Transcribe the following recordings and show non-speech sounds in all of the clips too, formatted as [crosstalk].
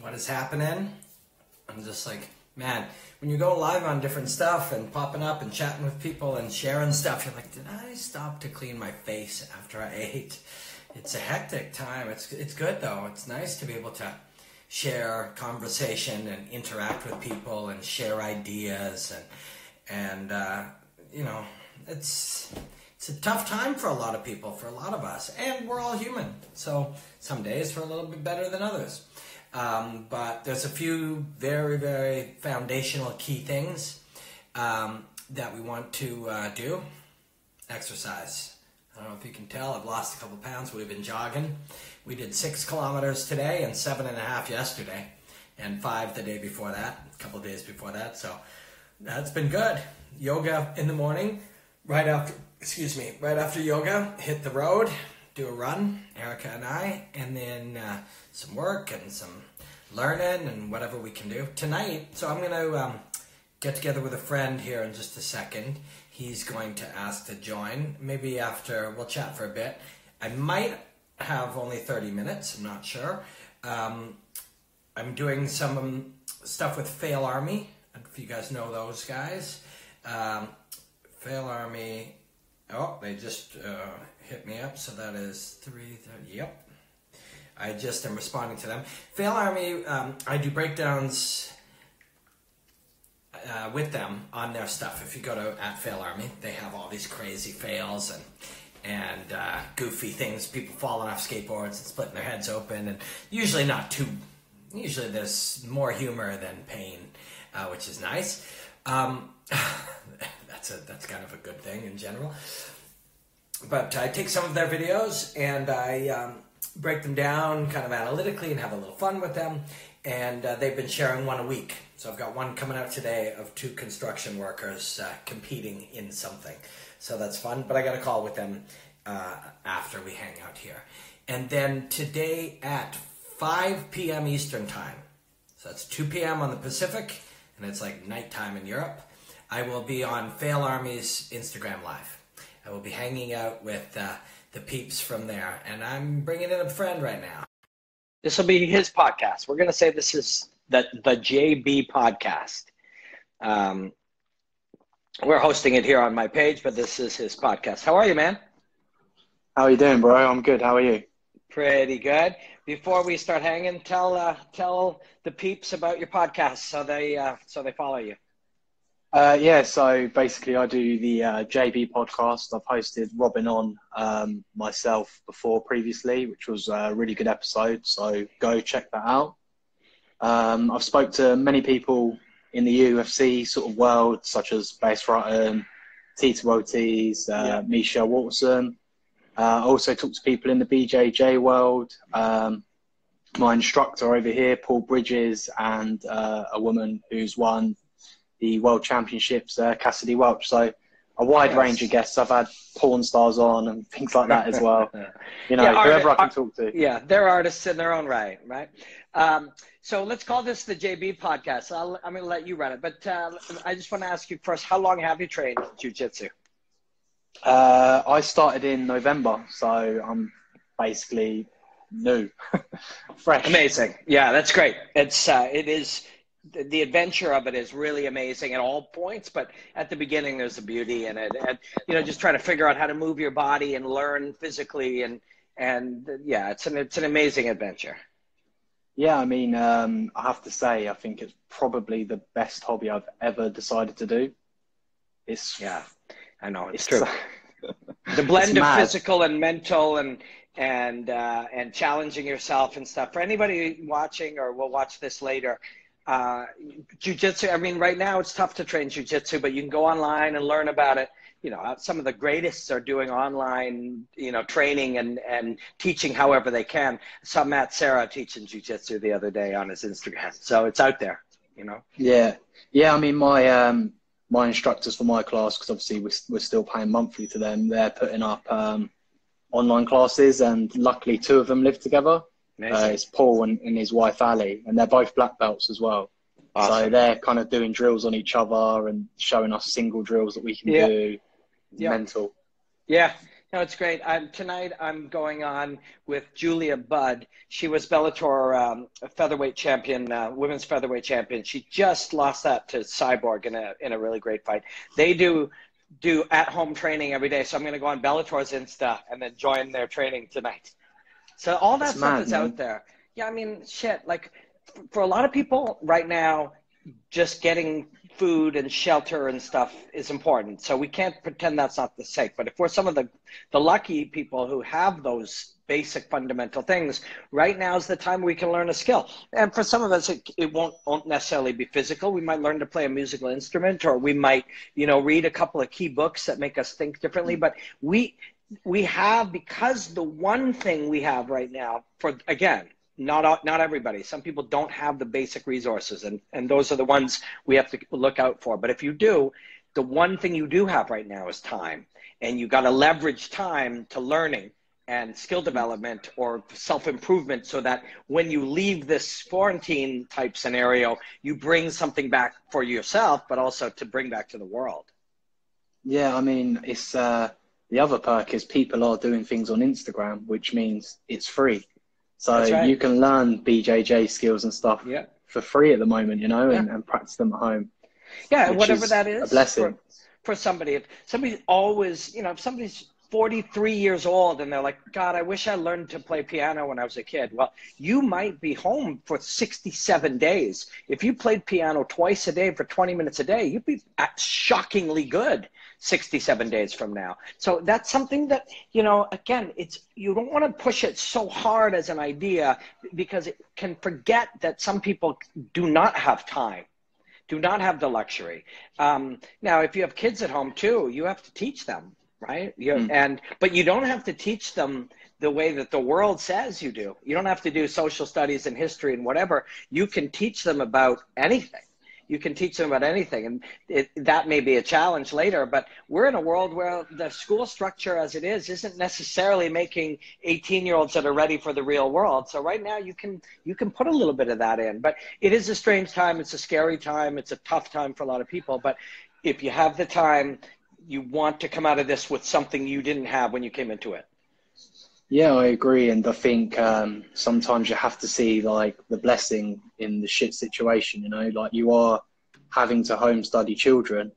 what is happening. I'm just like, man, when you go live on different stuff and popping up and chatting with people and sharing stuff, you're like, did I stop to clean my face after I [laughs] ate? It's a hectic time. It's it's good though. It's nice to be able to share conversation and interact with people and share ideas and and uh, you know it's it's a tough time for a lot of people, for a lot of us, and we're all human. So some days are a little bit better than others. Um, but there's a few very, very foundational key things um, that we want to uh, do. Exercise. I don't know if you can tell, I've lost a couple pounds. We've been jogging. We did six kilometers today and seven and a half yesterday, and five the day before that, a couple days before that. So that's been good. Yoga in the morning, right after, excuse me, right after yoga, hit the road, do a run, Erica and I, and then uh, some work and some learning and whatever we can do tonight. So I'm to um, get together with a friend here in just a second. He's going to ask to join. Maybe after we'll chat for a bit. I might have only 30 minutes. I'm not sure. Um, I'm doing some um, stuff with Fail Army. If you guys know those guys, um, Fail Army. Oh, they just uh, hit me up. So that is three. Yep, I just am responding to them. Fail Army. Um, I do breakdowns uh, with them on their stuff. If you go to at Fail Army, they have all these crazy fails and and uh, goofy things, people falling off skateboards and splitting their heads open, and usually not too. Usually there's more humor than pain, uh, which is nice. Um, [laughs] that's a that's kind of a good thing in general. But I take some of their videos and I um, break them down kind of analytically and have a little fun with them. And uh, they've been sharing one a week. So I've got one coming out today of two construction workers uh, competing in something. So that's fun. But I got a call with them uh, after we hang out here. And then today at 5 p.m. Eastern Time, so that's 2 p.m. on the Pacific, and it's like nighttime in Europe, I will be on Fail Army's Instagram Live. I will be hanging out with uh, the peeps from there, and I'm bringing in a friend right now. This will be his podcast. We're going to say this is the the JB podcast. Um, we're hosting it here on my page, but this is his podcast. How are you, man? How are you doing, bro? I'm good. How are you? Pretty good. Before we start hanging, tell uh, tell the peeps about your podcast so they uh, so they follow you. Uh, yeah, so basically, I do the uh, JB podcast. I've hosted Robin on um, myself before previously, which was a really good episode. So go check that out. Um, I've spoke to many people in the UFC sort of world, such as Bas Rutten, Tito Ortiz, uh, yeah. Michelle Waterson. Uh, also talked to people in the BJJ world. Um, my instructor over here, Paul Bridges, and uh, a woman who's won the World Championships, uh, Cassidy Welch. So a wide yes. range of guests. I've had porn stars on and things like that as [laughs] well. You know, yeah, whoever art- I can talk to. Yeah, they're artists in their own right, right? Um, so let's call this the JB podcast. i am going to let you run it, but uh, I just want to ask you first: How long have you trained jiu-jitsu? Uh, I started in November, so I'm basically new, [laughs] fresh. Amazing. Yeah, that's great. It's uh, it is the adventure of it is really amazing at all points but at the beginning there's a beauty in it. And you know just trying to figure out how to move your body and learn physically and and yeah it's an it's an amazing adventure. Yeah i mean um, i have to say i think it's probably the best hobby i've ever decided to do. It's yeah i know it's, it's true. [laughs] the blend of physical and mental and and uh, and challenging yourself and stuff. For anybody watching or will watch this later uh, jujitsu. I mean, right now it's tough to train jujitsu, but you can go online and learn about it. You know, some of the greatest are doing online, you know, training and, and teaching however they can. Saw Matt Serra teaching jujitsu the other day on his Instagram. So it's out there, you know? Yeah. Yeah. I mean, my, um, my instructors for my class, because obviously we're, we're still paying monthly to them, they're putting up um, online classes, and luckily two of them live together. Uh, it's Paul and, and, his wife Ali, and they're both black belts as well. Awesome. So they're kind of doing drills on each other and showing us single drills that we can yeah. do. Yeah. Mental. Yeah, No, it's great. I'm, tonight I'm going on with Julia Budd. She was Bellator um, featherweight champion, uh, women's featherweight champion. She just lost that to Cyborg in a in a really great fight. They do do at home training every day, so I'm going to go on Bellator's Insta and then join their training tonight. So all that That's stuff mad, is man. out there. Yeah, I mean, shit. Like for a lot of people right now, just getting food and shelter and stuff is important. So we can't pretend that's not the sake. But if we're some of the, the lucky people who have those basic fundamental things, right now is the time we can learn a skill. And for some of us, it, it won't, won't necessarily be physical. We might learn to play a musical instrument or we might, you know, read a couple of key books that make us think differently. Mm. But we, we have, because the one thing we have right now for, again, not not everybody. Some people don't have the basic resources, and and those are the ones we have to look out for. But if you do, the one thing you do have right now is time, and you got to leverage time to learning and skill development or self improvement, so that when you leave this quarantine type scenario, you bring something back for yourself, but also to bring back to the world. Yeah, I mean, it's uh, the other perk is people are doing things on Instagram, which means it's free. So right. you can learn BJJ skills and stuff yeah. for free at the moment, you know, yeah. and, and practice them at home. Yeah, whatever is that is. A blessing. For, for somebody. If somebody's always, you know, if somebody's 43 years old and they're like, God, I wish I learned to play piano when I was a kid. Well, you might be home for 67 days. If you played piano twice a day for 20 minutes a day, you'd be shockingly good 67 days from now. So that's something that, you know, again, it's you don't want to push it so hard as an idea because it can forget that some people do not have time. Do not have the luxury. Um, now, if you have kids at home too, you have to teach them, right? You, mm. And but you don't have to teach them the way that the world says you do. You don't have to do social studies and history and whatever. You can teach them about anything you can teach them about anything and it, that may be a challenge later but we're in a world where the school structure as it is isn't necessarily making 18 year olds that are ready for the real world so right now you can you can put a little bit of that in but it is a strange time it's a scary time it's a tough time for a lot of people but if you have the time you want to come out of this with something you didn't have when you came into it yeah, I agree, and I think um, sometimes you have to see like the blessing in the shit situation. You know, like you are having to home study children,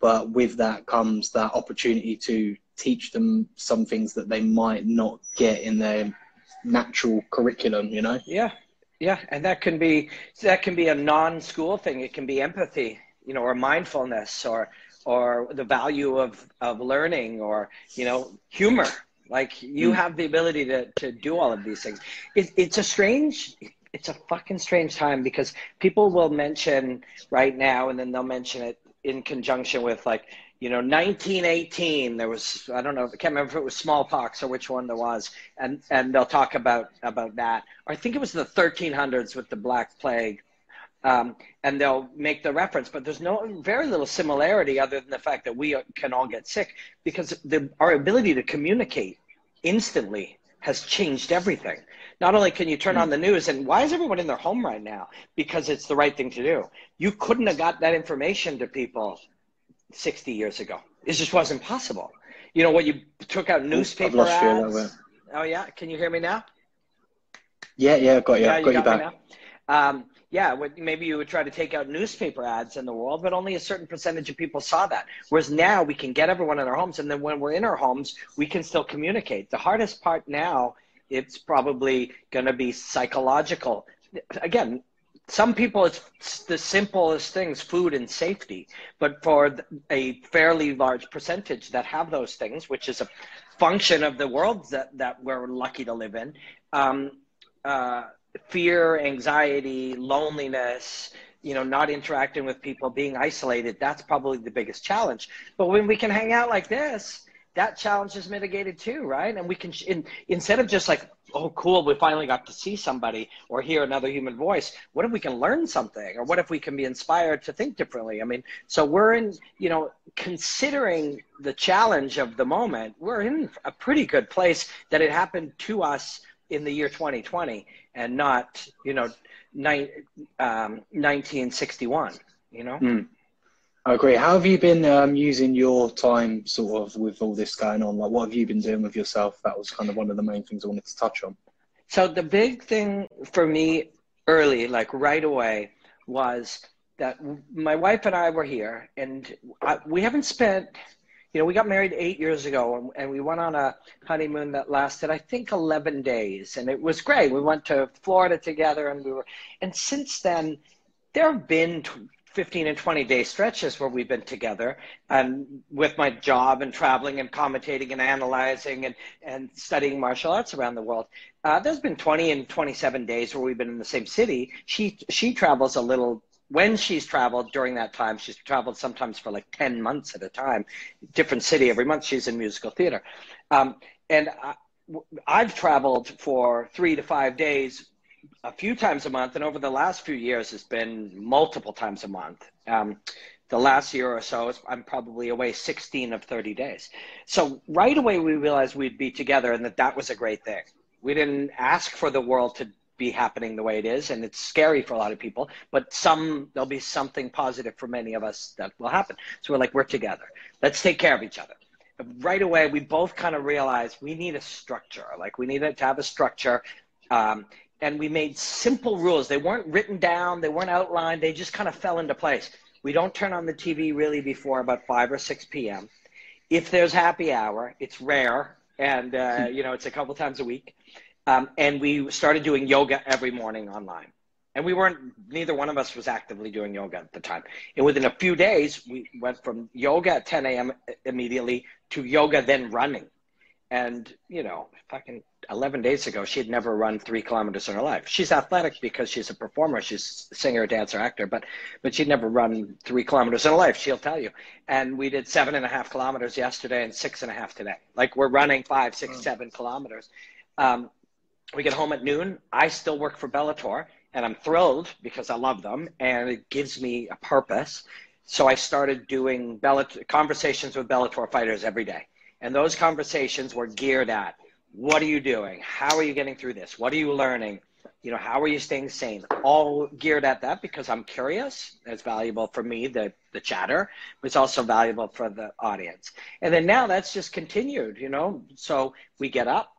but with that comes that opportunity to teach them some things that they might not get in their natural curriculum. You know? Yeah, yeah, and that can be that can be a non-school thing. It can be empathy, you know, or mindfulness, or or the value of of learning, or you know, humor like you mm. have the ability to, to do all of these things. It, it's a strange, it's a fucking strange time because people will mention right now, and then they'll mention it in conjunction with like, you know, 1918. There was I don't know, I can't remember if it was smallpox or which one there was, and and they'll talk about about that. Or I think it was the 1300s with the Black Plague. Um, and they'll make the reference, but there's no very little similarity other than the fact that we can all get sick because the, our ability to communicate instantly has changed everything. Not only can you turn on the news and why is everyone in their home right now? Because it's the right thing to do. You couldn't have got that information to people 60 years ago. It just wasn't possible. You know, when you took out newspaper ads. Oh yeah, can you hear me now? Yeah, yeah, got you. Yeah, got, you, got you back. Um, yeah, maybe you would try to take out newspaper ads in the world, but only a certain percentage of people saw that. Whereas now we can get everyone in our homes, and then when we're in our homes, we can still communicate. The hardest part now, it's probably going to be psychological. Again, some people it's the simplest things food and safety but for a fairly large percentage that have those things which is a function of the world that, that we're lucky to live in um, uh, fear, anxiety, loneliness, you know, not interacting with people, being isolated, that's probably the biggest challenge. But when we can hang out like this, that challenge is mitigated too, right? And we can, in, instead of just like, oh, cool, we finally got to see somebody or hear another human voice, what if we can learn something? Or what if we can be inspired to think differently? I mean, so we're in, you know, considering the challenge of the moment, we're in a pretty good place that it happened to us in the year 2020 and not you know ni- um, 1961 you know mm. I agree. How have you been um, using your time, sort of, with all this going on? Like, what have you been doing with yourself? That was kind of one of the main things I wanted to touch on. So the big thing for me early, like right away, was that my wife and I were here, and I, we haven't spent. You know, we got married eight years ago, and, and we went on a honeymoon that lasted, I think, eleven days, and it was great. We went to Florida together, and we were, and since then, there have been 15 and 20 day stretches where we've been together and with my job and traveling and commentating and analyzing and, and studying martial arts around the world. Uh, there's been 20 and 27 days where we've been in the same city. She, she travels a little when she's traveled during that time, she's traveled sometimes for like 10 months at a time, different city every month. She's in musical theater. Um, and I, I've traveled for three to five days a few times a month, and over the last few years, it's been multiple times a month. Um, the last year or so, I'm probably away 16 of 30 days. So right away, we realized we'd be together, and that that was a great thing. We didn't ask for the world to be happening the way it is, and it's scary for a lot of people. But some there'll be something positive for many of us that will happen. So we're like, we're together. Let's take care of each other right away we both kind of realized we need a structure like we needed to have a structure um, and we made simple rules. They weren't written down, they weren't outlined, they just kind of fell into place. We don't turn on the TV really before about 5 or 6 p.m. If there's happy hour, it's rare, and uh, [laughs] you know it's a couple times a week. Um, and we started doing yoga every morning online. And we weren't, neither one of us was actively doing yoga at the time. And within a few days, we went from yoga at 10 a.m. immediately to yoga, then running. And, you know, fucking 11 days ago, she had never run three kilometers in her life. She's athletic because she's a performer. She's a singer, dancer, actor, but, but she'd never run three kilometers in her life. She'll tell you. And we did seven and a half kilometers yesterday and six and a half today. Like we're running five, six, seven kilometers. Um, we get home at noon. I still work for Bellator and I'm thrilled because I love them and it gives me a purpose. So I started doing Bellator, conversations with Bellator fighters every day and those conversations were geared at what are you doing? How are you getting through this? What are you learning? You know, how are you staying sane? All geared at that because I'm curious. It's valuable for me, the the chatter, but it's also valuable for the audience. And then now that's just continued, you know. So we get up,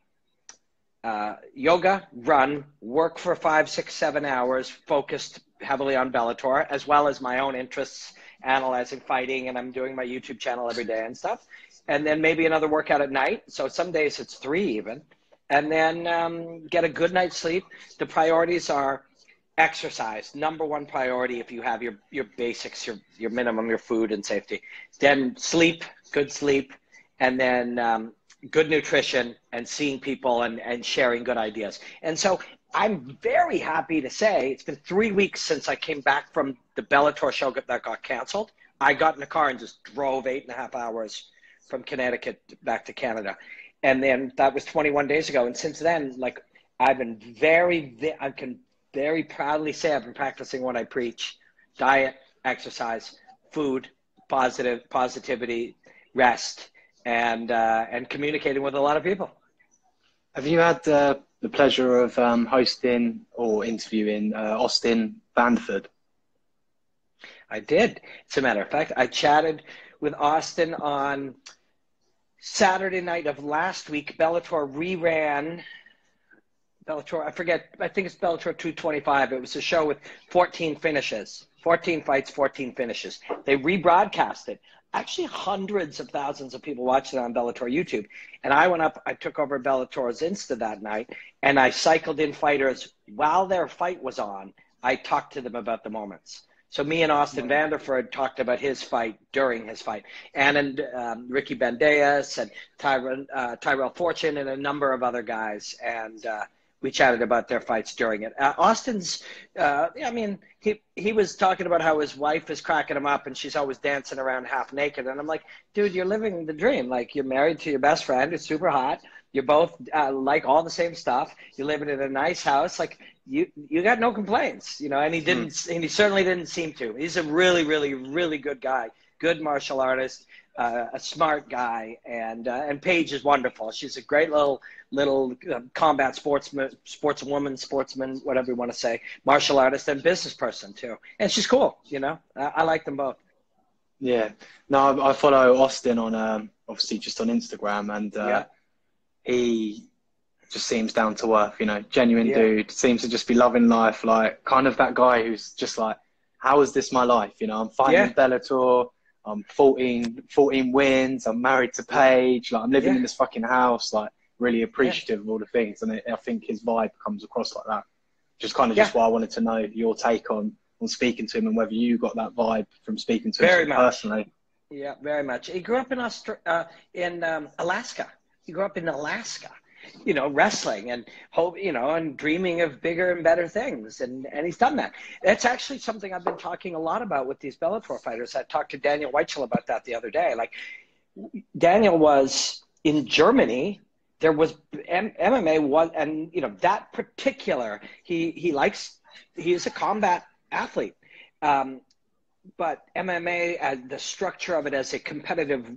uh, yoga, run, work for five, six, seven hours, focused heavily on Bellator, as well as my own interests, analyzing fighting, and I'm doing my YouTube channel every day and stuff and then maybe another workout at night. So some days it's three even, and then um, get a good night's sleep. The priorities are exercise, number one priority if you have your your basics, your your minimum, your food and safety. Then sleep, good sleep, and then um, good nutrition and seeing people and, and sharing good ideas. And so I'm very happy to say it's been three weeks since I came back from the Bellator show that got canceled. I got in a car and just drove eight and a half hours from Connecticut back to Canada. And then that was 21 days ago. And since then, like I've been very, I can very proudly say I've been practicing what I preach: diet, exercise, food, positive, positivity, rest, and uh, and communicating with a lot of people. Have you had uh, the pleasure of um, hosting or interviewing uh, Austin Vanderford? I did. As a matter of fact, I chatted with Austin on Saturday night of last week, Bellator reran Bellator. I forget. I think it's Bellator 225. It was a show with 14 finishes, 14 fights, 14 finishes. They rebroadcast it. Actually, hundreds of thousands of people watched it on Bellator YouTube. And I went up. I took over Bellator's Insta that night, and I cycled in fighters while their fight was on. I talked to them about the moments. So me and Austin. Vanderford talked about his fight during his fight, and and um, Ricky Bandejas and Tyrell, uh, Tyrell Fortune and a number of other guys, and uh, we chatted about their fights during it. Uh, Austin's, uh, I mean, he he was talking about how his wife is cracking him up, and she's always dancing around half naked, and I'm like, dude, you're living the dream. Like you're married to your best friend, it's super hot. You both uh, like all the same stuff. You're living in a nice house. Like you, you got no complaints, you know. And he didn't, mm. and he certainly didn't seem to. He's a really, really, really good guy. Good martial artist, uh, a smart guy, and uh, and Paige is wonderful. She's a great little little uh, combat sportsman, sportswoman, sportsman, whatever you want to say, martial artist and business person too. And she's cool, you know. I, like them both. Yeah. No, I, I follow Austin on um, obviously just on Instagram, and uh, yeah. he just seems down to earth. You know, genuine yeah. dude. Seems to just be loving life. Like kind of that guy who's just like, how is this my life? You know, I'm fighting yeah. Bellator. I'm 14, 14 wins. I'm married to Paige. Like I'm living in this fucking house. Like really appreciative of all the things, and I think his vibe comes across like that. Just kind of just what I wanted to know your take on on speaking to him and whether you got that vibe from speaking to very him much. personally. Yeah, very much. He grew up in Austra- uh, in um, Alaska. He grew up in Alaska, you know, wrestling and hope, you know, and dreaming of bigger and better things. And and he's done that. That's actually something I've been talking a lot about with these Bellator fighters. I talked to Daniel Weichel about that the other day. Like, Daniel was in Germany there was M- MMA was and you know that particular he he likes he is a combat athlete. Um, but MMA, uh, the structure of it as a competitive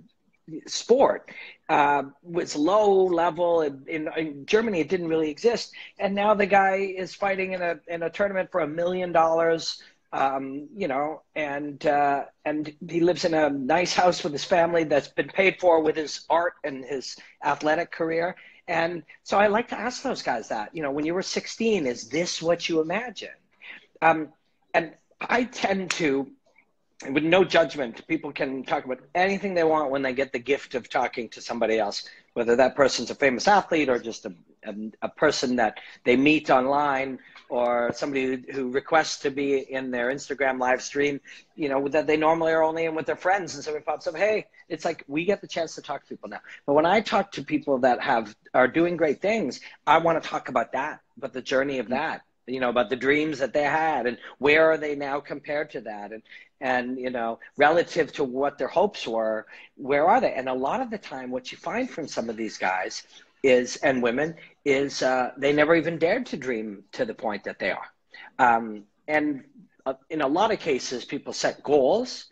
sport uh, was low level. In, in, in, Germany, it didn't really exist. And now the guy is fighting in a, in a tournament for a million dollars. Um, you know, and uh, and he lives in a nice house with his family that's been paid for with his art and his athletic career. And so I like to ask those guys that, you know, when you were 16, is this what you imagine? Um, and I tend to, with no judgment, people can talk about anything they want when they get the gift of talking to somebody else, whether that person's a famous athlete or just a, a, a person that they meet online or somebody who, requests to be in their Instagram live stream, you know, that they normally are only in with their friends and somebody pops up, hey, it's like we get the chance to talk to people now. But when I talk to people that have are doing great things, I want to talk about that, about the journey of that you know about the dreams that they had and where are they now compared to that and and you know relative to what their hopes were where are they? And a lot of the time what you find from some of these guys is and women is uh, they never even dared to dream to the point that they are. Um, and uh, in a lot of cases people set goals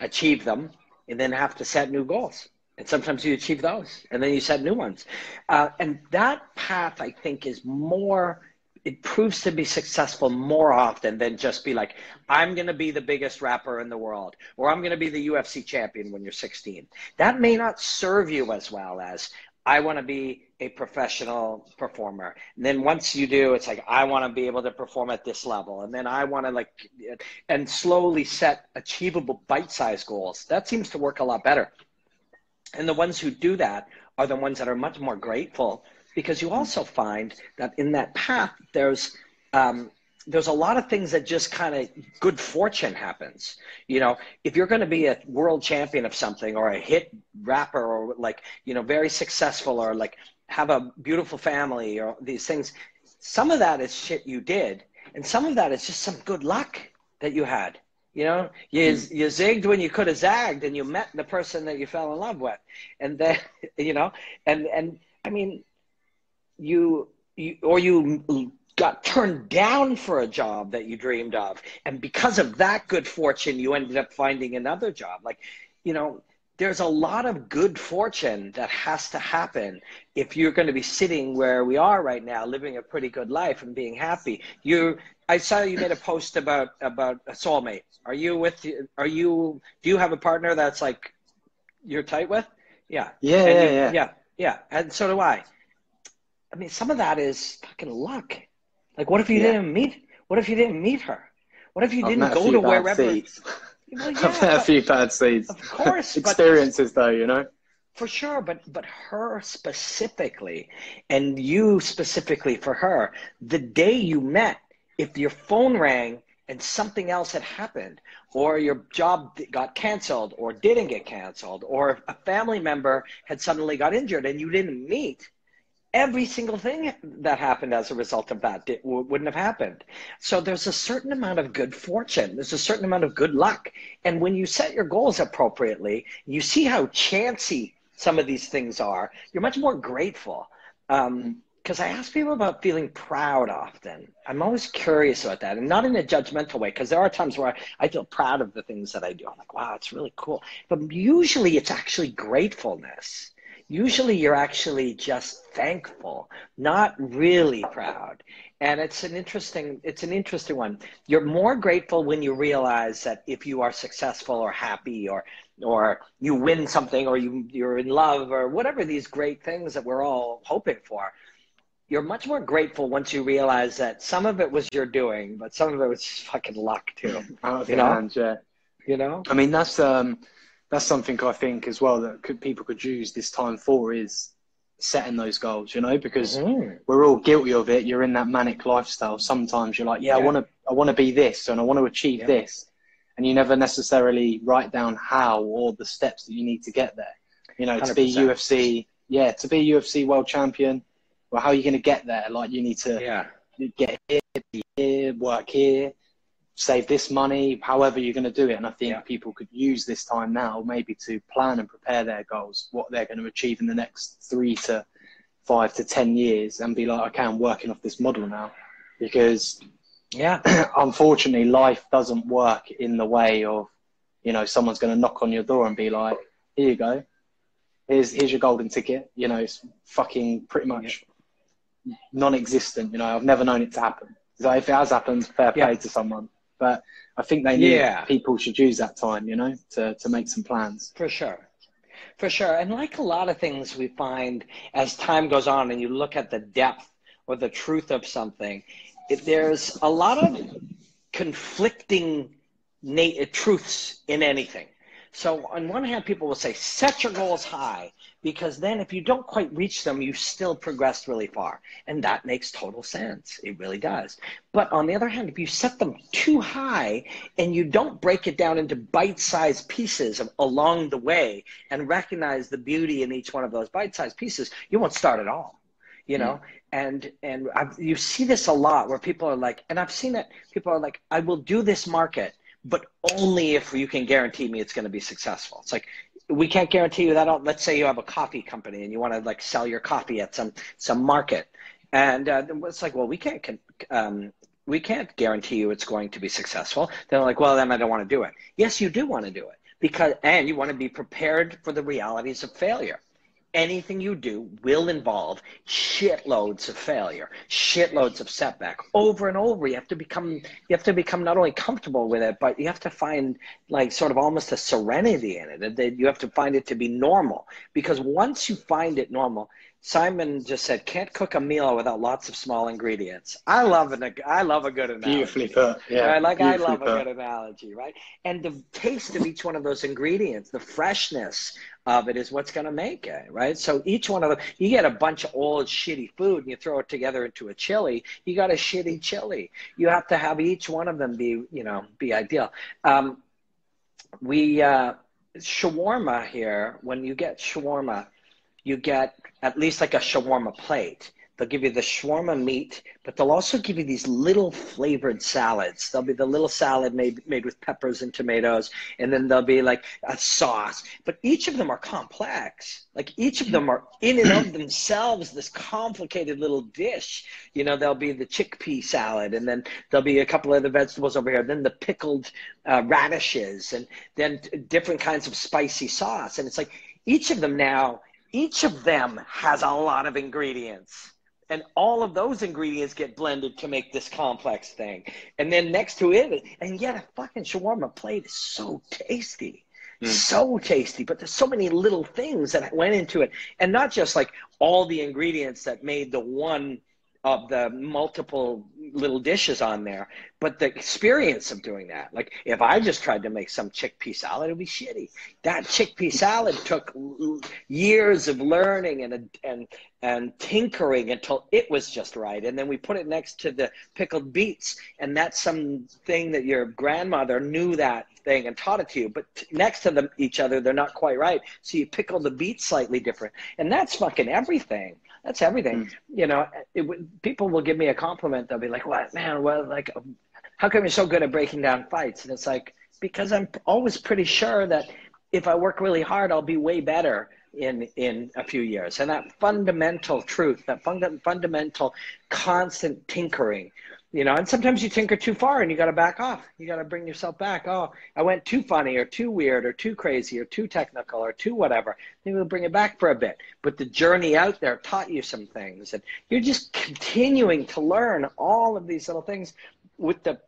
achieve them and then have to set new goals. And sometimes you achieve those and then you set new ones. Uh, and that path i think is more it proves to be successful more often than just be like, I'm going to be the biggest rapper in the world, or I'm going to be the UFC champion when you're 16. That may not serve you as well as I want to be a professional performer. And then once you do, it's like, I want to be able to perform at this level. And then I want to like, and slowly set achievable bite sized goals. That seems to work a lot better. And the ones who do that are the ones that are much more grateful because you also find that in that path there's um, there's a lot of things that just kind of good fortune happens. You know, if you're going to be a world champion of something or a hit rapper or like, you know, very successful or like have a beautiful family or these things, some of that is shit you did. And some of that is just some good luck that you had. You know, you, hmm. you zigged when you could have zagged and you met the person that you fell in love with. And then, [laughs] you know, and, and I mean, you, you or you got turned down for a job that you dreamed of and because of that good fortune you ended up finding another job. Like you know there's a lot of good fortune that has to happen if you're going to be sitting where we are right now living a pretty good life and being happy. You i saw you made a post about about a soulmate. Are you with are you do you have a partner that's like you're tight with? Yeah. Yeah yeah, you, yeah. yeah yeah. And so do i I mean, some of that is fucking luck. Like, what if you yeah. didn't meet? What if you didn't meet her? What if you I've didn't go to wherever? Well, [laughs] yeah, I've had a few bad seeds. Of course, experiences though, you know. For sure, but but her specifically, and you specifically for her, the day you met, if your phone rang and something else had happened, or your job got canceled, or didn't get canceled, or a family member had suddenly got injured and you didn't meet, every single thing that happened as a result of that wouldn't have happened. So there's a certain amount of good fortune. There's a certain amount of good luck. And when you set your goals appropriately, you see how chancy some of these things are. You're much more grateful. Um, because I ask people about feeling proud often. I'm always curious about that, and not in a judgmental way. Because there are times where I feel proud of the things that I do. I'm like, wow, it's really cool. But usually, it's actually gratefulness usually you're actually just thankful, not really proud. and it's an interesting it's an interesting one you're more grateful when you realize that if you are successful or happy or or you win something or you you're in love or whatever these great things that we're all hoping for you're much more grateful once you realize that some of it was your doing but some of it was fucking luck too [laughs] you know yeah. you know i mean that's um that's something i think as well that could, people could use this time for is setting those goals, you know, because mm-hmm. we're all guilty of it. You're in that manic lifestyle. Sometimes you're like, yeah, yeah. I want to, I want to be this and I want to achieve yeah. this. And you never necessarily write down how or the steps that you need to get there. You know, 100%. to be UFC, yeah, to be UFC world champion. Well, how are you going to get there? Like you need to yeah. get here, here, work here, save this money, however you're going to do it. And I think yeah. people could use this time now maybe to plan and prepare their goals, what they're going to achieve in the next three to five to 10 years and be like, okay, I'm working off this model now. Because, yeah, [clears throat] unfortunately, life doesn't work in the way of, you know, someone's going to knock on your door and be like, here you go. Here's, here's your golden ticket. You know, it's fucking pretty much yeah. non existent. You know, I've never known it to happen. So if it has happened, fair play yeah. to someone. But I think they need yeah. people should use that time, you know, to, to make some plans. For sure. For sure. And like a lot of things we find as time goes on and you look at the depth or the truth of something, there's a lot of conflicting na- truths in anything. So on one hand, people will say, set your goals high, because then if you don't quite reach them, you still progressed really far. And that makes total sense. It really does. But on the other hand, if you set them too high and you don't break it down into bite-sized pieces along the way and recognize the beauty in each one of those bite-sized pieces, you won't start at all you know mm. and and I've, you see this a lot where people are like and i've seen it people are like i will do this market but only if you can guarantee me it's going to be successful. It's like we can't guarantee you that. Let's say you have a coffee company and you want to like sell your coffee at some some market, and uh, it's like, well, we can't um, we can't guarantee you it's going to be successful. They're like, well, then I don't want to do it. Yes, you do want to do it because, and you want to be prepared for the realities of failure anything you do will involve shitloads of failure, shitloads of setback over and over. You have to become you have to become not only comfortable with it, but you have to find like sort of almost a serenity in it. That you have to find it to be normal. Because once you find it normal, Simon just said, "Can't cook a meal without lots of small ingredients." I love an I love a good analogy. Beautifully put. Yeah. Right? Like I love put. a good analogy, right? And the taste of each one of those ingredients, the freshness of it is what's going to make it, right? So each one of them, you get a bunch of old shitty food and you throw it together into a chili, you got a shitty chili. You have to have each one of them be, you know, be ideal. Um, we, uh, shawarma here, when you get shawarma, you get at least like a shawarma plate. They'll give you the shawarma meat, but they'll also give you these little flavored salads. There'll be the little salad made, made with peppers and tomatoes, and then there'll be like a sauce. But each of them are complex. Like each of them are in and of themselves this complicated little dish. You know, there'll be the chickpea salad, and then there'll be a couple of the vegetables over here, then the pickled uh, radishes, and then different kinds of spicy sauce. And it's like each of them now, each of them has a lot of ingredients and all of those ingredients get blended to make this complex thing. And then next to it, and yet a fucking shawarma plate is so tasty. Mm. So tasty, but there's so many little things that went into it, and not just like all the ingredients that made the one of the multiple little dishes on there, but the experience of doing that. Like if I just tried to make some chickpea salad, it'd be shitty. That chickpea salad took years of learning and and and tinkering until it was just right. And then we put it next to the pickled beets, and that's something that your grandmother knew that thing and taught it to you. But next to them each other, they're not quite right. So you pickle the beets slightly different, and that's fucking everything. That's everything. Mm. You know, it, people will give me a compliment. They'll be like, "What, man? Well, like, how come you're so good at breaking down fights?" And it's like because I'm always pretty sure that if I work really hard, I'll be way better in in a few years. And that fundamental truth, that funda- fundamental constant tinkering you know and sometimes you tinker too far and you got to back off. You got to bring yourself back. Oh i went too funny or too weird or too crazy or too technical or too whatever. Maybe we'll bring it back for a bit. But the journey out there taught you some things. And you're just continuing to learn all of these little things with the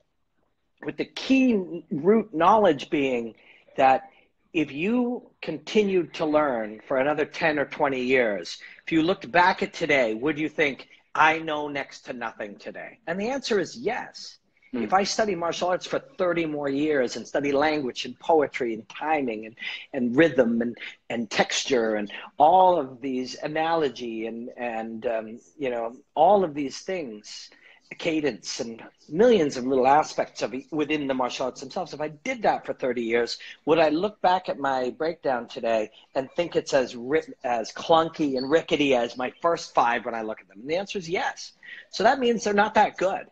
with the key root knowledge being that if you continued to learn for another 10 or 20 years if you looked back at today would you think I know next to nothing today? And the answer is yes. Mm. If I study martial arts for 30 more years and study language and poetry and timing and, and rhythm and, and texture and all of these analogy and, and um, you know, all of these things, cadence and millions of little aspects of within the martial arts themselves. If I did that for 30 years, would I look back at my breakdown today and think it's as as clunky and rickety as my first five when I look at them? And the answer is yes. So that means they're not that good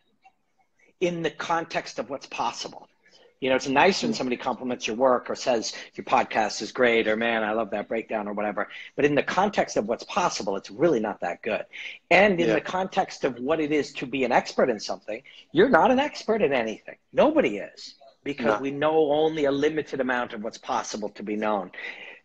in the context of what's possible. You know, it's nice when somebody compliments your work or says your podcast is great or man, I love that breakdown or whatever. But in the context of what's possible, it's really not that good. And in yeah. the context of what it is to be an expert in something, you're not an expert in anything. Nobody is because no. we know only a limited amount of what's possible to be known.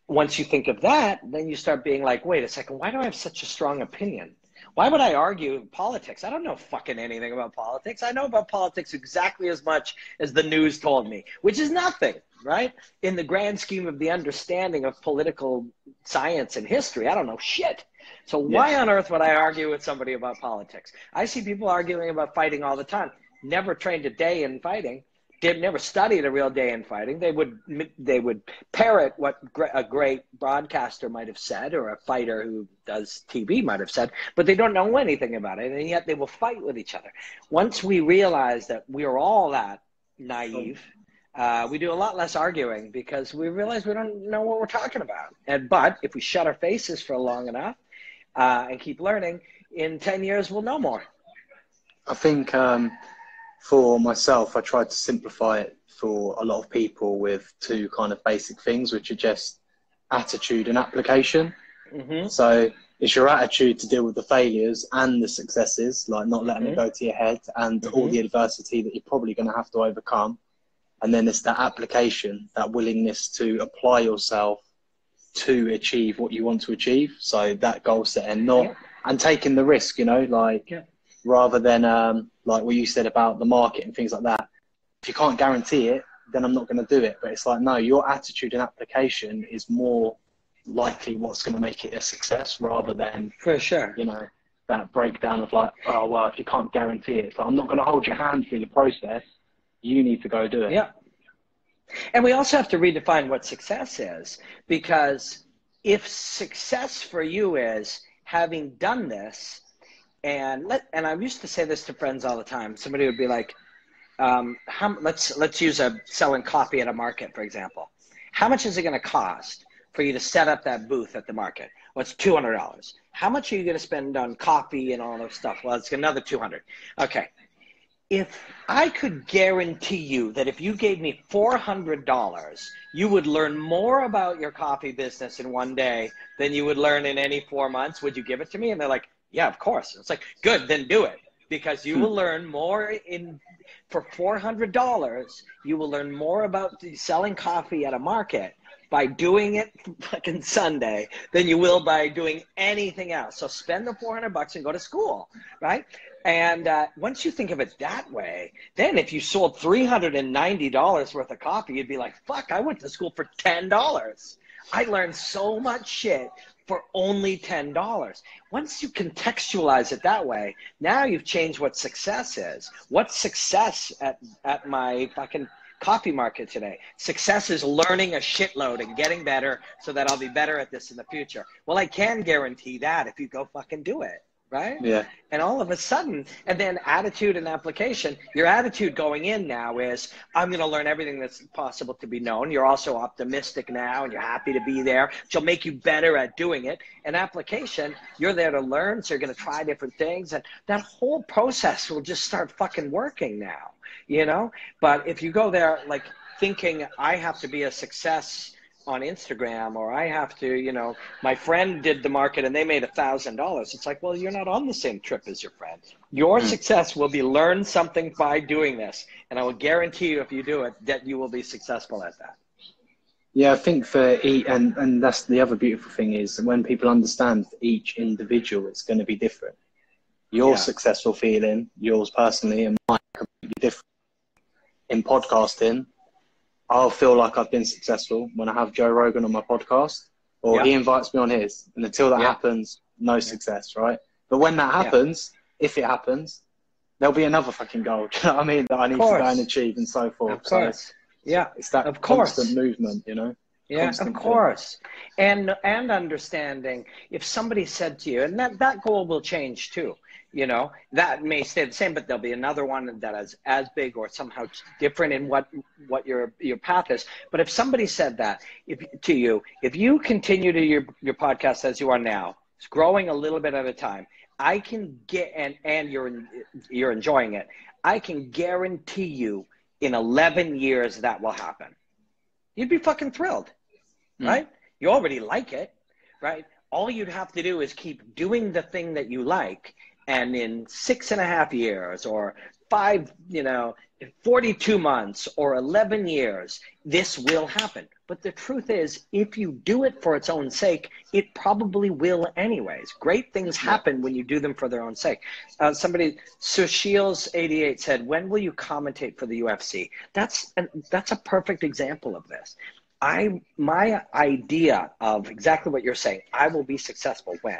Once you think of that, then you start being like, wait a second, why do I have such a strong opinion? Why would I argue politics? I don't know fucking anything about politics. I know about politics exactly as much as the news told me, which is nothing, right? In the grand scheme of the understanding of political science and history, I don't know shit. So why on earth would I argue with somebody about politics? I see people arguing about fighting all the time. Never trained a day in fighting did never studied a real day in fighting. They would they would parrot what a great broadcaster might have said or a fighter who does TV might have said, but they don't know anything about it, and yet they will fight with each other. Once we realize that we are all that naive, uh, we do a lot less arguing because we realize we don't know what we're talking about. And but if we shut our faces for long enough uh, and keep learning, in ten years we'll know more. I think. Um for myself, I tried to simplify it for a lot of people with two kind of basic things, which are just attitude and application. Mm-hmm. So it's your attitude to deal with the failures and the successes, like not letting mm-hmm. it go to your head and mm-hmm. all the adversity that you're probably going to have to overcome. And then it's that application, that willingness to apply yourself to achieve what you want to achieve. So that goal setting, not yeah. and taking the risk, you know, like yeah rather than um, like what you said about the market and things like that. If you can't guarantee it, then I'm not going to do it. But it's like, no, your attitude and application is more likely what's going to make it a success rather than, for sure, you know, that breakdown of like, oh, well, if you can't guarantee it, so I'm not going to hold your hand through the process. You need to go do it. Yeah. And we also have to redefine what success is because if success for you is having done this, and let and I used to say this to friends all the time. Somebody would be like, um, how, let's let's use a selling coffee at a market, for example. How much is it going to cost for you to set up that booth at the market? It's two hundred dollars. How much are you going to spend on coffee and all that stuff? Well, it's another two hundred. Okay. If I could guarantee you that if you gave me four hundred dollars, you would learn more about your coffee business in one day than you would learn in any four months, would you give it to me? And they're like, yeah, of course. It's like, good, then do it because you hmm. will learn more in for $400 you will learn more about selling coffee at a market by doing it fucking sunday than you will by doing anything else so spend the 400 bucks and go to school right and uh, once you think of it that way then if you sold $390 worth of coffee you'd be like fuck i went to school for $10 i learned so much shit for only $10. Once you contextualize it that way, now you've changed what success is. What's success at, at my fucking coffee market today? Success is learning a shitload and getting better so that I'll be better at this in the future. Well, I can guarantee that if you go fucking do it right? Yeah. And all of a sudden, and then attitude and application, your attitude going in now is, I'm going to learn everything that's possible to be known. You're also optimistic now and you're happy to be there, which will make you better at doing it. And application, you're there to learn, so you're going to try different things. And that whole process will just start fucking working now, you know? But if you go there like thinking, I have to be a success on Instagram or I have to, you know, my friend did the market and they made a thousand dollars. It's like, well, you're not on the same trip as your friend. Your mm. success will be learn something by doing this. And I will guarantee you if you do it that you will be successful at that. Yeah, I think for each, and, and that's the other beautiful thing is when people understand each individual, it's going to be different. Your yeah. successful feeling, yours personally, and mine completely different. In podcasting, I'll feel like I've been successful when I have Joe Rogan on my podcast or yeah. he invites me on his. And until that yeah. happens, no success, right? But when that happens, yeah. if it happens, there'll be another fucking goal. [laughs] Do you know what I mean? That I need to go and achieve and so forth. Of course. So yeah. It's that of course. constant movement, you know? Yeah, constant of course. And and understanding if somebody said to you, and that, that goal will change too you know that may stay the same but there'll be another one that is as big or somehow different in what what your your path is. But if somebody said that if to you if you continue to your your podcast as you are now it's growing a little bit at a time i can get and and you're you're enjoying it i can guarantee you in 11 years that will happen. You'd be fucking thrilled mm. right? You already like it right? All you'd have to do is keep doing the thing that you like and in six and a half years or five, you know, 42 months or 11 years, this will happen. But the truth is, if you do it for its own sake, it probably will anyways. Great things happen when you do them for their own sake. Uh, somebody, Sushil's88 said, when will you commentate for the UFC? That's, an, that's a perfect example of this. I, my idea of exactly what you're saying, I will be successful when,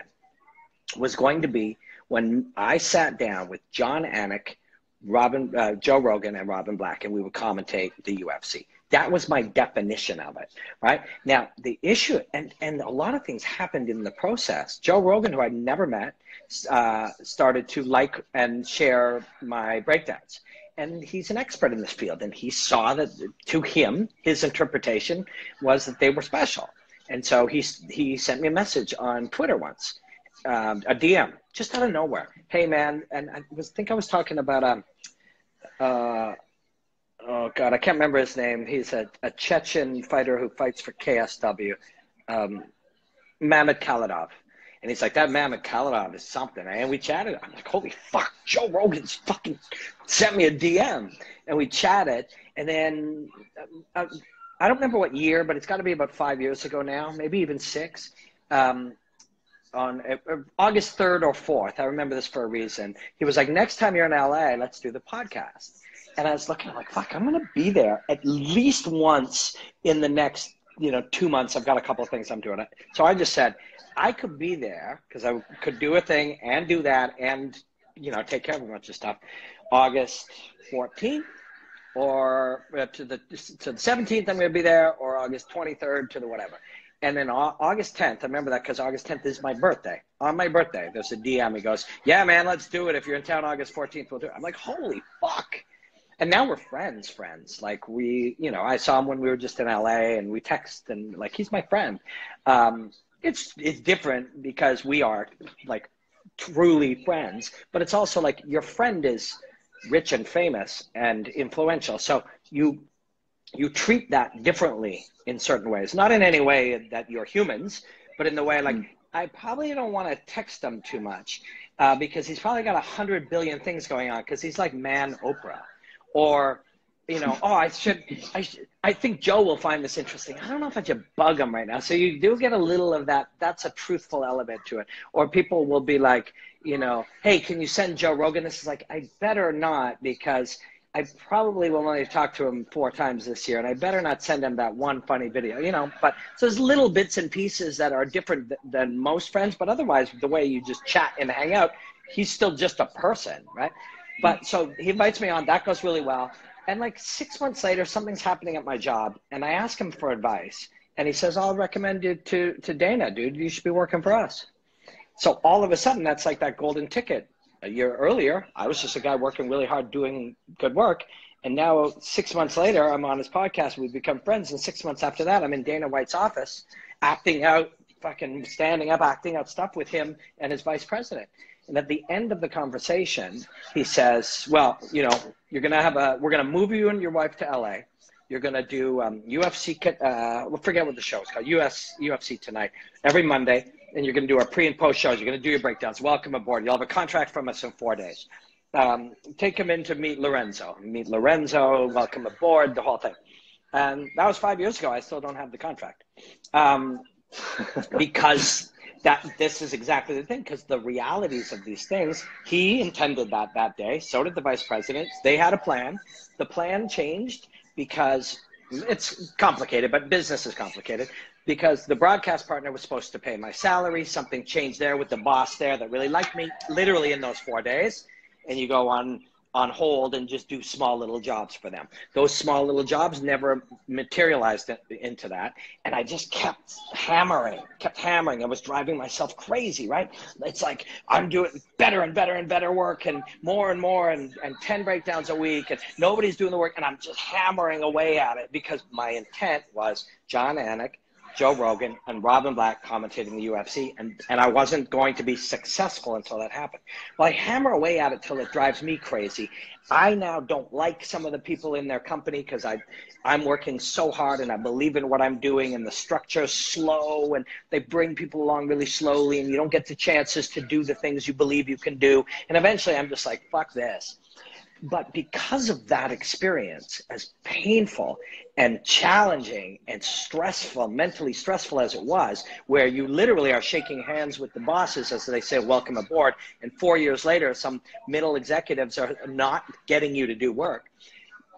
was going to be when I sat down with Jon Anik, Robin, uh, Joe Rogan, and Robin Black, and we would commentate the UFC. That was my definition of it, right? Now, the issue, and, and a lot of things happened in the process. Joe Rogan, who I'd never met, uh, started to like and share my breakdowns. And he's an expert in this field. And he saw that to him, his interpretation was that they were special. And so he, he sent me a message on Twitter once um, a DM just out of nowhere. Hey man, and I was think I was talking about um, uh, oh god, I can't remember his name. He's a, a Chechen fighter who fights for KSW, um, Mamed Khalidov. And he's like, that Mamed Khalidov is something. And we chatted. I'm like, holy fuck, Joe Rogan's fucking sent me a DM. And we chatted. And then uh, I don't remember what year, but it's got to be about five years ago now, maybe even six. Um, on uh, August 3rd or 4th. I remember this for a reason. He was like, next time you're in LA, let's do the podcast. And I was looking, like, fuck, I'm going to be there at least once in the next, you know, two months. I've got a couple of things I'm doing. So I just said, I could be there because I could do a thing and do that and, you know, take care of a bunch of stuff. August 14th or uh, to the to the 17th, I'm going to be there, or August 23rd to the whatever. And then August 10th, I remember that because August 10th is my birthday. On my birthday, there's a DM. He goes, Yeah, man, let's do it. If you're in town August 14th, we'll do it. I'm like, Holy fuck. And now we're friends, friends. Like, we, you know, I saw him when we were just in LA and we text and like, he's my friend. Um, it's, it's different because we are like truly friends, but it's also like your friend is rich and famous and influential. So you you treat that differently in certain ways. Not in any way that you're humans, but in the way like mm. I probably don't want to text him too much uh, because he's probably got a hundred billion things going on because he's like man Oprah, or you know, oh I should I should, I think Joe will find this interesting. I don't know if I should bug him right now. So you do get a little of that. That's a truthful element to it. Or people will be like, you know, hey, can you send Joe Rogan? This is like I better not because I probably will only talk to him four times this year, and I better not send him that one funny video, you know. But so there's little bits and pieces that are different th- than most friends, but otherwise, the way you just chat and hang out, he's still just a person, right? But so he invites me on, that goes really well. And like six months later, something's happening at my job, and I ask him for advice, and he says, "I'll recommend you to to Dana, dude. You should be working for us." So all of a sudden, that's like that golden ticket a year earlier, I was just a guy working really hard doing good work. And now, six months later, I'm on his podcast. We've become friends. And six months after that, I'm in Dana White's office, acting out, fucking standing up, acting out stuff with him and his vice president. And at the end of the conversation, he says, Well, you know, you're going to have a, we're going to move you and your wife to LA. You're going to do um, UFC, uh, forget what the show is called, US, UFC Tonight, every Monday. And you're going to do our pre and post shows. You're going to do your breakdowns. Welcome aboard. You'll have a contract from us in four days. Um, take him in to meet Lorenzo. Meet Lorenzo, welcome aboard, the whole thing. And that was five years ago. I still don't have the contract. Um, [laughs] because that this is exactly the thing because the realities of these things he intended that that day so did the vice president they had a plan the plan changed because it's complicated but business is complicated because the broadcast partner was supposed to pay my salary. Something changed there with the boss there that really liked me literally in those four days. And you go on on hold and just do small little jobs for them. Those small little jobs never materialized into that. And I just kept hammering, kept hammering. I was driving myself crazy, right? It's like I'm doing better and better and better work and more and more and, and 10 breakdowns a week and nobody's doing the work. And I'm just hammering away at it because my intent was Jon Anik Joe Rogan and Robin Black commentating the UFC, and, and I wasn't going to be successful until that happened. Well, I hammer away at it till it drives me crazy. I now don't like some of the people in their company because I I'm working so hard and I believe in what I'm doing, and the structure is slow, and they bring people along really slowly, and you don't get the chances to do the things you believe you can do. And eventually, I'm just like, fuck this. But because of that experience, as painful and challenging and stressful, mentally stressful as it was, where you literally are shaking hands with the bosses as they say, welcome aboard, and four years later, some middle executives are not getting you to do work.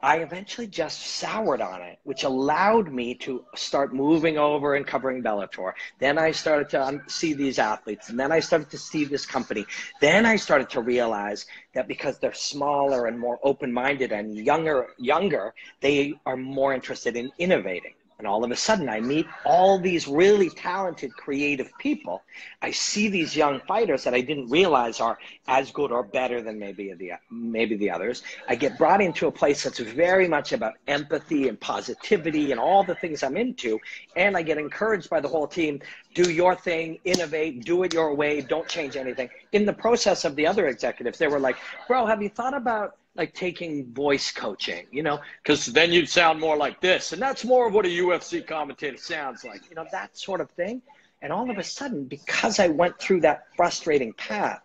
I eventually just soured on it, which allowed me to start moving over and covering Bellator. Then I started to see these athletes, and then I started to see this company. Then I started to realize that because they're smaller and more open-minded and younger, younger, they are more interested in innovating. And all of a sudden, I meet all these really talented, creative people. I see these young fighters that I didn't realize are as good or better than maybe the maybe the others. I get brought into a place that's very much about empathy and positivity and all the things I'm into, and I get encouraged by the whole team. Do your thing, innovate, do it your way, don't change anything. In the process of the other executives, they were like, "Bro, have you thought about?" Like taking voice coaching, you know, because then you'd sound more like this. And that's more of what a UFC commentator sounds like, you know, that sort of thing. And all of a sudden, because I went through that frustrating path,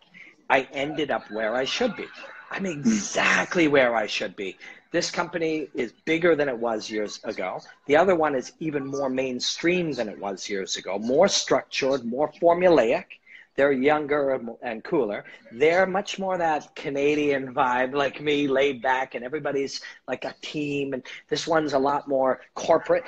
I ended up where I should be. I'm exactly where I should be. This company is bigger than it was years ago. The other one is even more mainstream than it was years ago, more structured, more formulaic they're younger and cooler. They're much more that Canadian vibe, like me, laid back, and everybody's like a team. And this one's a lot more corporate.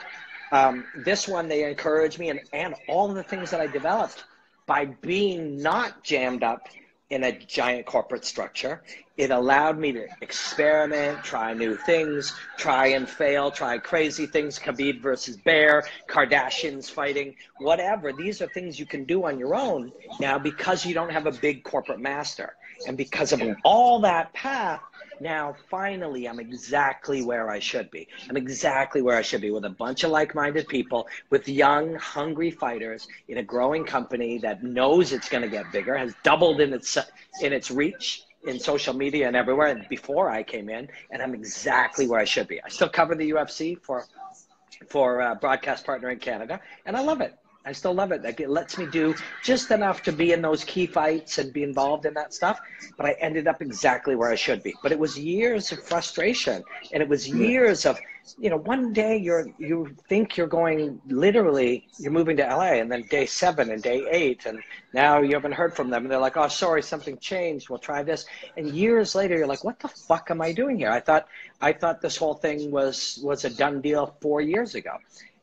Um, this one, they encourage me, and, and all the things that I developed by being not jammed up in a giant corporate structure. It allowed me to experiment, try new things, try and fail, try crazy things, Khabib versus Bear, Kardashians fighting, whatever. These are things you can do on your own now because you don't have a big corporate master. And because of all that path, now finally I'm exactly where I should be. I'm exactly where I should be with a bunch of like-minded people, with young, hungry fighters in a growing company that knows it's going to get bigger, has doubled in its in its reach in social media and everywhere before I came in, and I'm exactly where I should be. I still cover the UFC for for a broadcast partner in Canada, and I love it. I still love it. Like it lets me do just enough to be in those key fights and be involved in that stuff. But I ended up exactly where I should be. But it was years of frustration, and it was years of, you know, one day you're you think you're going literally you're moving to LA, and then day seven and day eight, and now you haven't heard from them, and they're like, oh, sorry, something changed. We'll try this. And years later, you're like, what the fuck am I doing here? I thought I thought this whole thing was was a done deal four years ago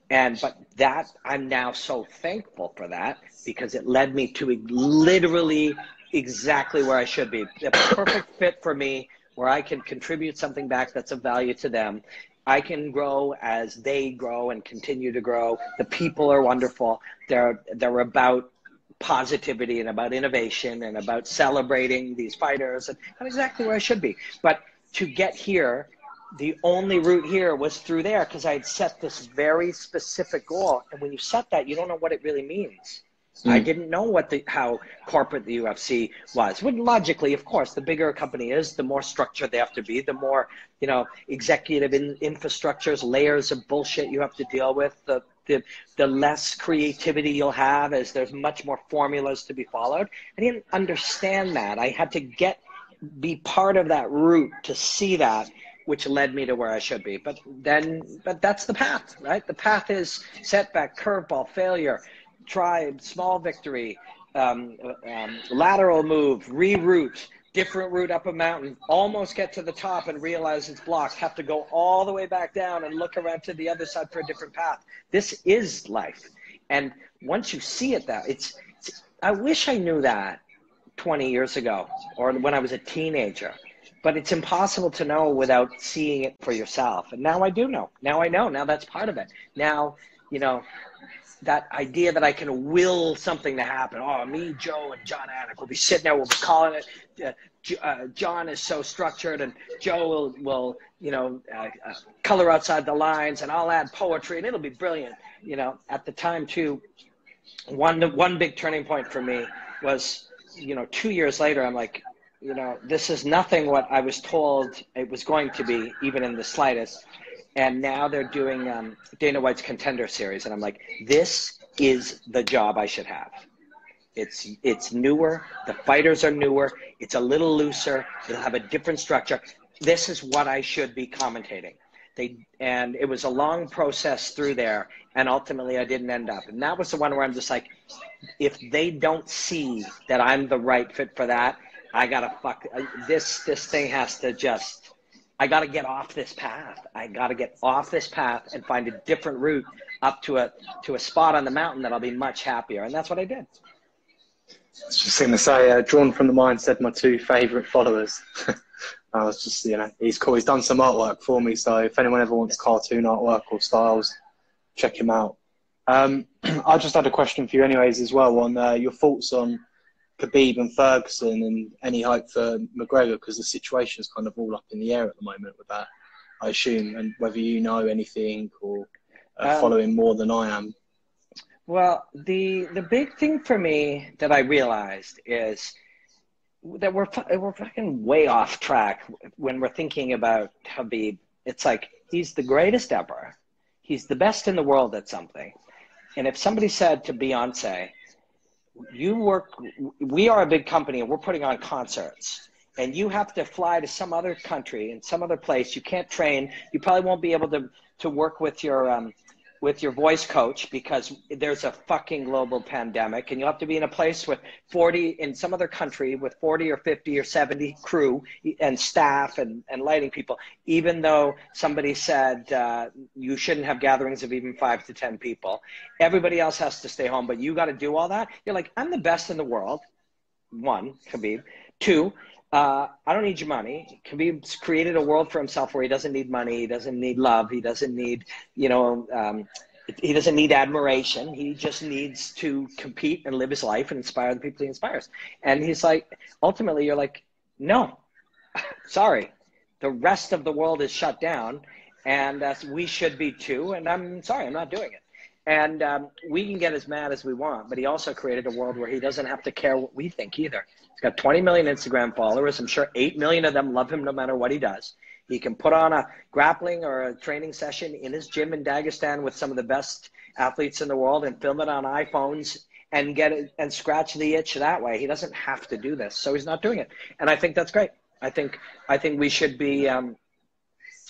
and but that i'm now so thankful for that because it led me to literally exactly where i should be. The perfect fit for me where i can contribute something back that's of value to them. I can grow as they grow and continue to grow. The people are wonderful. They're they're about positivity and about innovation and about celebrating these fighters and i'm exactly where i should be. But to get here the only route here was through there because I had set this very specific goal. And when you set that, you don't know what it really means. Mm. I didn't know what the how corporate the UFC was. When logically, of course, the bigger a company is, the more structured they have to be, the more you know executive in, infrastructures, layers of bullshit you have to deal with. The the the less creativity you'll have, as there's much more formulas to be followed. I didn't understand that. I had to get be part of that route to see that which led me to where I should be. But then, but that's the path, right? The path is setback, curveball, failure, try, small victory, um, um, lateral move, reroute, different route up a mountain, almost get to the top and realize it's blocked, have to go all the way back down and look around to the other side for a different path. This is life. And once you see it that it's, it's I wish I knew that 20 years ago or when I was a teenager but it's impossible to know without seeing it for yourself. And now I do know. Now I know. Now that's part of it. Now, you know, that idea that I can will something to happen. Oh, me, Joe, and Jon Anik will be sitting there. We'll be calling it. Uh, uh, Jon is so structured, and Joe will, will you know, uh, uh, color outside the lines, and I'll add poetry, and it'll be brilliant. You know, at the time too, one one big turning point for me was, you know, two years later, I'm like, you know, this is nothing what I was told it was going to be, even in the slightest. And now they're doing um, Dana White's Contender Series, and I'm like, this is the job I should have. It's it's newer. The fighters are newer. It's a little looser. It'll have a different structure. This is what I should be commentating. They and it was a long process through there, and ultimately I didn't end up. And that was the one where I'm just like, if they don't see that I'm the right fit for that, I gotta fuck this. This thing has to just. I gotta get off this path. I gotta get off this path and find a different route up to a to a spot on the mountain that I'll be much happier. And that's what I did. I was just going to say, uh, drawn from the mind, said my two favourite followers. [laughs] I was just, you know, he's cool. He's done some artwork for me. So if anyone ever wants cartoon artwork or styles, check him out. Um, [clears throat] I just had a question for you, anyways, as well, on uh, your thoughts on Khabib and Ferguson and any hope for McGregor because the situation is kind of all up in the air at the moment with that, I assume, and whether you know anything or uh, um, following more than I am. Well, the the big thing for me that I realized is that we're we're fucking way off track when we're thinking about Khabib. It's like he's the greatest ever. He's the best in the world at something. And if somebody said to Beyonce, you work we are a big company and we're putting on concerts. And you have to fly to some other country and some other place. You can't train. You probably won't be able to to work with your um, with your voice coach because there's a fucking global pandemic and you have to be in a place with 40 in some other country with 40 or 50 or 70 crew and staff and, and lighting people even though somebody said uh, you shouldn't have gatherings of even five to 10 people. Everybody else has to stay home but you got to do all that. You're like i'm the best in the world one khabib. Two uh, I don't need your money. Khabib's created a world for himself where he doesn't need money, he doesn't need love, he doesn't need, you know, um, he doesn't need admiration. He just needs to compete and live his life and inspire the people he inspires. And he's like, ultimately, you're like, no, [laughs] sorry, the rest of the world is shut down, and uh, we should be too. And I'm sorry, I'm not doing it. And um, we can get as mad as we want, but he also created a world where he doesn't have to care what we think either. He's got 20 million Instagram followers. I'm sure 8 million of them love him no matter what he does. He can put on a grappling or a training session in his gym in Dagestan with some of the best athletes in the world and film it on iPhones and get it and scratch the itch that way. He doesn't have to do this, so he's not doing it. And I think that's great. I think I think we should be um,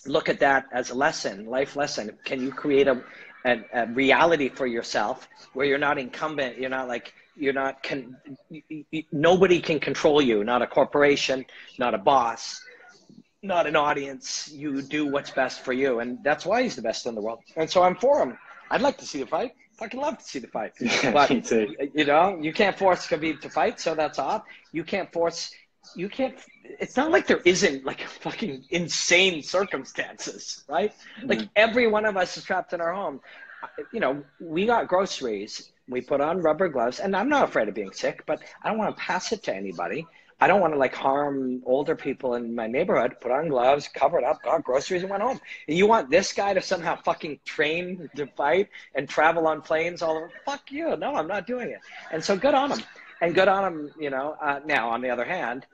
look at that as a lesson, life lesson. Can you create a a, a reality for yourself where you're not incumbent you're not like you're not can nobody can control you not a corporation not a boss not an audience. You do what's best for you and that's why he's the best in the world. And so i'm for him. I'd like to see the fight. Fucking love to see the fight. [laughs] But you know you can't force Khabib to fight so that's off. You can't force you can't it's not like there isn't like fucking insane circumstances right mm-hmm. like every one of us is trapped in our home you know we got groceries we put on rubber gloves and i'm not afraid of being sick but i don't want to pass it to anybody I don't want to like harm older people in my neighborhood. Put on gloves, covered up, got groceries, and went home. And you want this guy to somehow fucking train to fight and travel on planes all over? Fuck you! No, I'm not doing it. And so good on him, and good on him. You know. Uh, now on the other hand,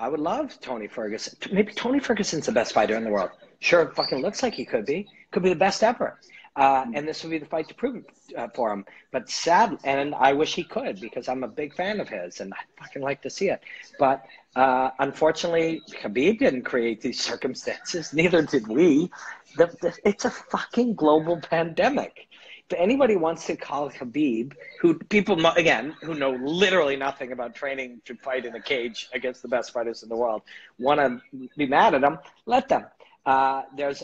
I would love Tony Ferguson. Maybe Tony Ferguson's the best fighter in the world. Sure, fucking looks like he could be. Could be the best ever. Uh, and this would be the fight to prove it uh, for him. But sad, and I wish he could because I'm a big fan of his, and I fucking like to see it. But uh, unfortunately, Khabib didn't create these [laughs] circumstances. Neither did we. The, the, it's a fucking global pandemic. If anybody wants to call Khabib, who people again who know literally nothing about training to fight in a cage against the best fighters in the world, want to be mad at him, let them. Uh, there's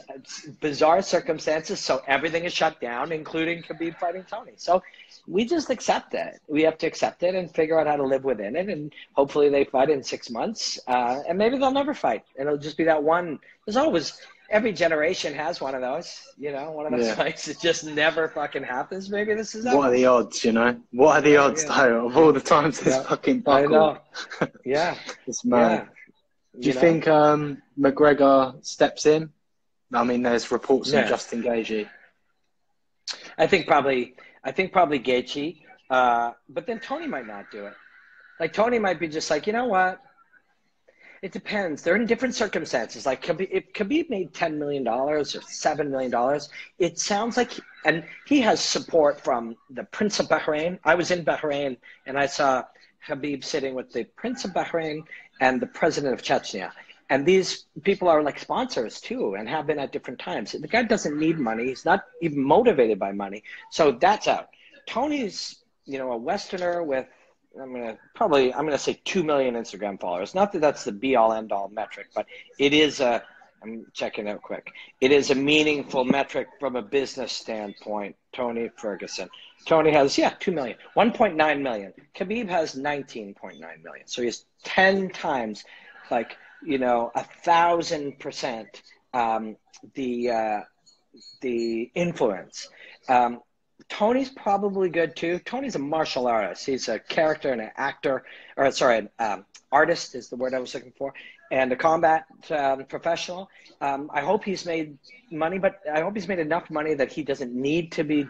bizarre circumstances, so everything is shut down, including Khabib fighting Tony. So we just accept it. We have to accept it and figure out how to live within it. And hopefully they fight in six months, uh, and maybe they'll never fight. And it'll just be that one. There's always every generation has one of those. You know, one of those yeah. fights that just never fucking happens. Maybe this is. What are the odds? You know, what are the odds yeah. though of all the times this yeah. fucking buckle? I know. Yeah, [laughs] it's mad. Do you, you know? think um, McGregor steps in? I mean, there's reports yeah. of Justin Gaethje. I think probably. I think probably Gaethje, uh, but then Tony might not do it. Like Tony might be just like, you know what? It depends. They're in different circumstances. Like Khabib, if Khabib made ten million dollars or seven million dollars, it sounds like, and he has support from the Prince of Bahrain. I was in Bahrain and I saw Khabib sitting with the Prince of Bahrain and the president of Chechnya. And these people are like sponsors too and have been at different times. The guy doesn't need money. He's not even motivated by money. So that's out. Tony's, you know, a Westerner with, I'm to probably, I'm to say 2 million Instagram followers. Not that that's the be all end all metric, but it is a, I'm checking out quick. It is a meaningful metric from a business standpoint, Tony Ferguson. Tony has, yeah, 2 million, 1.9 million. Khabib has 19.9 million. So he's 10 times, like, you know, a thousand percent um, the, uh, the influence. Um, Tony's probably good too. Tony's a martial artist. He's a character and an actor, or sorry, an um, artist is the word I was looking for, and a combat um, professional. Um, I hope he's made money, but I hope he's made enough money that he doesn't need to be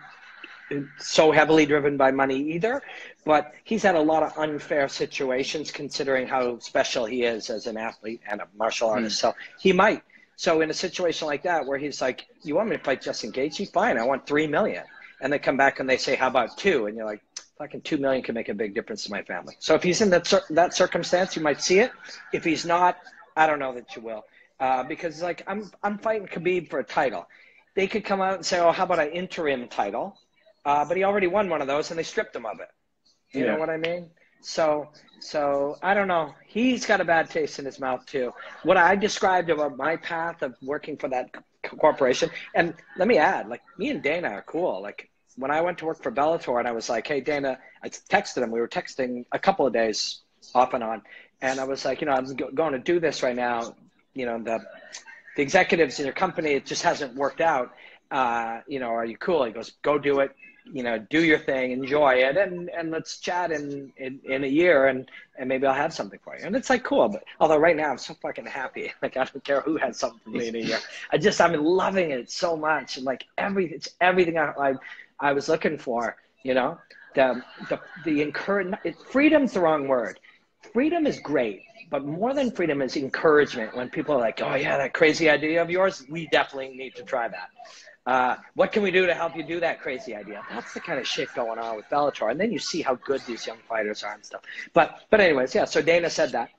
so heavily driven by money either, but he's had a lot of unfair situations considering how special he is as an athlete and a martial hmm. artist. Mm. So he might. So in a situation like that where he's like, "You want me to fight Justin Gaethje? Fine, I want three million. And they come back and they say, "How about two? And you're like, "Fucking two million can make a big difference to my family." So if he's in that cir- that circumstance, you might see it. If he's not, I don't know that you will, uh, because like I'm I'm fighting Khabib for a title. They could come out and say, "Oh, how about an interim title?" Uh, but he already won one of those, and they stripped him of it. You yeah. know what I mean? So, so I don't know. He's got a bad taste in his mouth too. What I described about my path of working for that corporation, and let me add, like me and Dana are cool. Like when I went to work for Bellator, and I was like, "Hey, Dana," I texted him. We were texting a couple of days off and on, and I was like, "You know, I'm going to do this right now. You know, the the executives in your company, it just hasn't worked out. Uh, you know, are you cool?" He goes, "Go do it you know, do your thing, enjoy it, and and let's chat in, in in a year, and and maybe I'll have something for you. And it's like cool, but although right now I'm so fucking happy, [laughs] like I don't care who has something for me in a year. I just I'm loving it so much, and like every it's everything I I, I was looking for. You know, the the the encourage freedom's the wrong word. Freedom is great, but more than freedom is encouragement. When people are like, "Oh yeah, that crazy idea of yours, we definitely need to try that." Uh, what can we do to help you do that crazy idea? That's the kind of shit going on with Bellator. And then you see how good these young fighters are and stuff. But, but anyways, yeah, so Dana said that.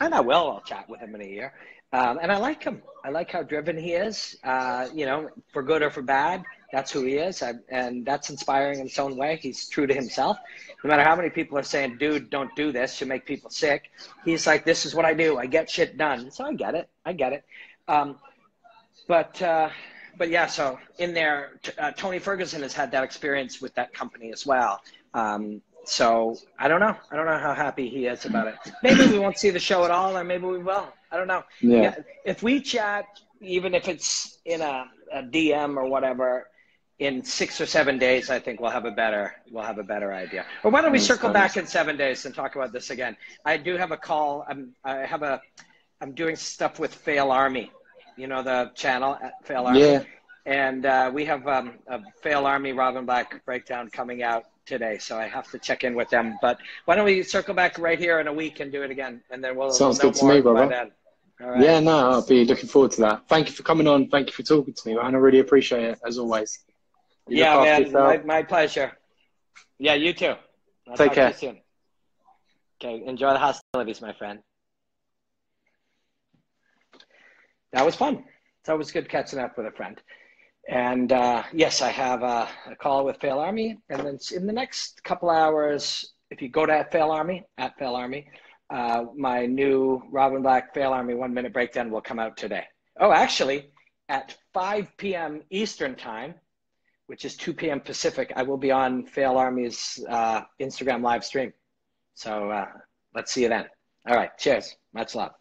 And I will, I'll chat with him in a year. Um, and I like him. I like how driven he is, uh, you know, for good or for bad. That's who he is. I, and that's inspiring in its own way. He's true to himself. No matter how many people are saying, dude, don't do this, you make people sick. He's like, this is what I do. I get shit done. So I get it. I get it. Um, but, uh, but yeah, so in there, uh, Tony Ferguson has had that experience with that company as well. Um, so I don't know. I don't know how happy he is about it. [laughs] Maybe we won't see the show at all, or maybe we will. I don't know. Yeah. yeah if we chat, even if it's in a, a DM or whatever, in six or seven days, I think we'll have a better we'll have a better idea. Or why don't we circle back in seven days and talk about this again? I do have a call. I'm I have a I'm doing stuff with Fail Army. You know the channel at Fail Army. Yeah. And uh, we have um, a Fail Army Robin Black breakdown coming out today, so I have to check in with them. But why don't we circle back right here in a week and do it again, and then we'll sounds we'll good to me, brother. Right. Yeah, no, I'll be looking forward to that. Thank you for coming on. Thank you for talking to me, man. I really appreciate it as always. You yeah, man, my, my, pleasure. Yeah, you too. I'll Take care. soon. Okay, enjoy the hostilities, my friend. That was fun. It's always good catching up with a friend. And uh, yes, I have a, a, call with Fail Army. And then in the next couple hours, if you go to Fail Army, at Fail Army, uh, my new Robin Black Fail Army one minute breakdown will come out today. Oh, actually, at 5 p.m. Eastern Time, which is 2 p.m. Pacific, I will be on Fail Army's uh, Instagram live stream. So uh, let's see you then. All right. Cheers. Much love.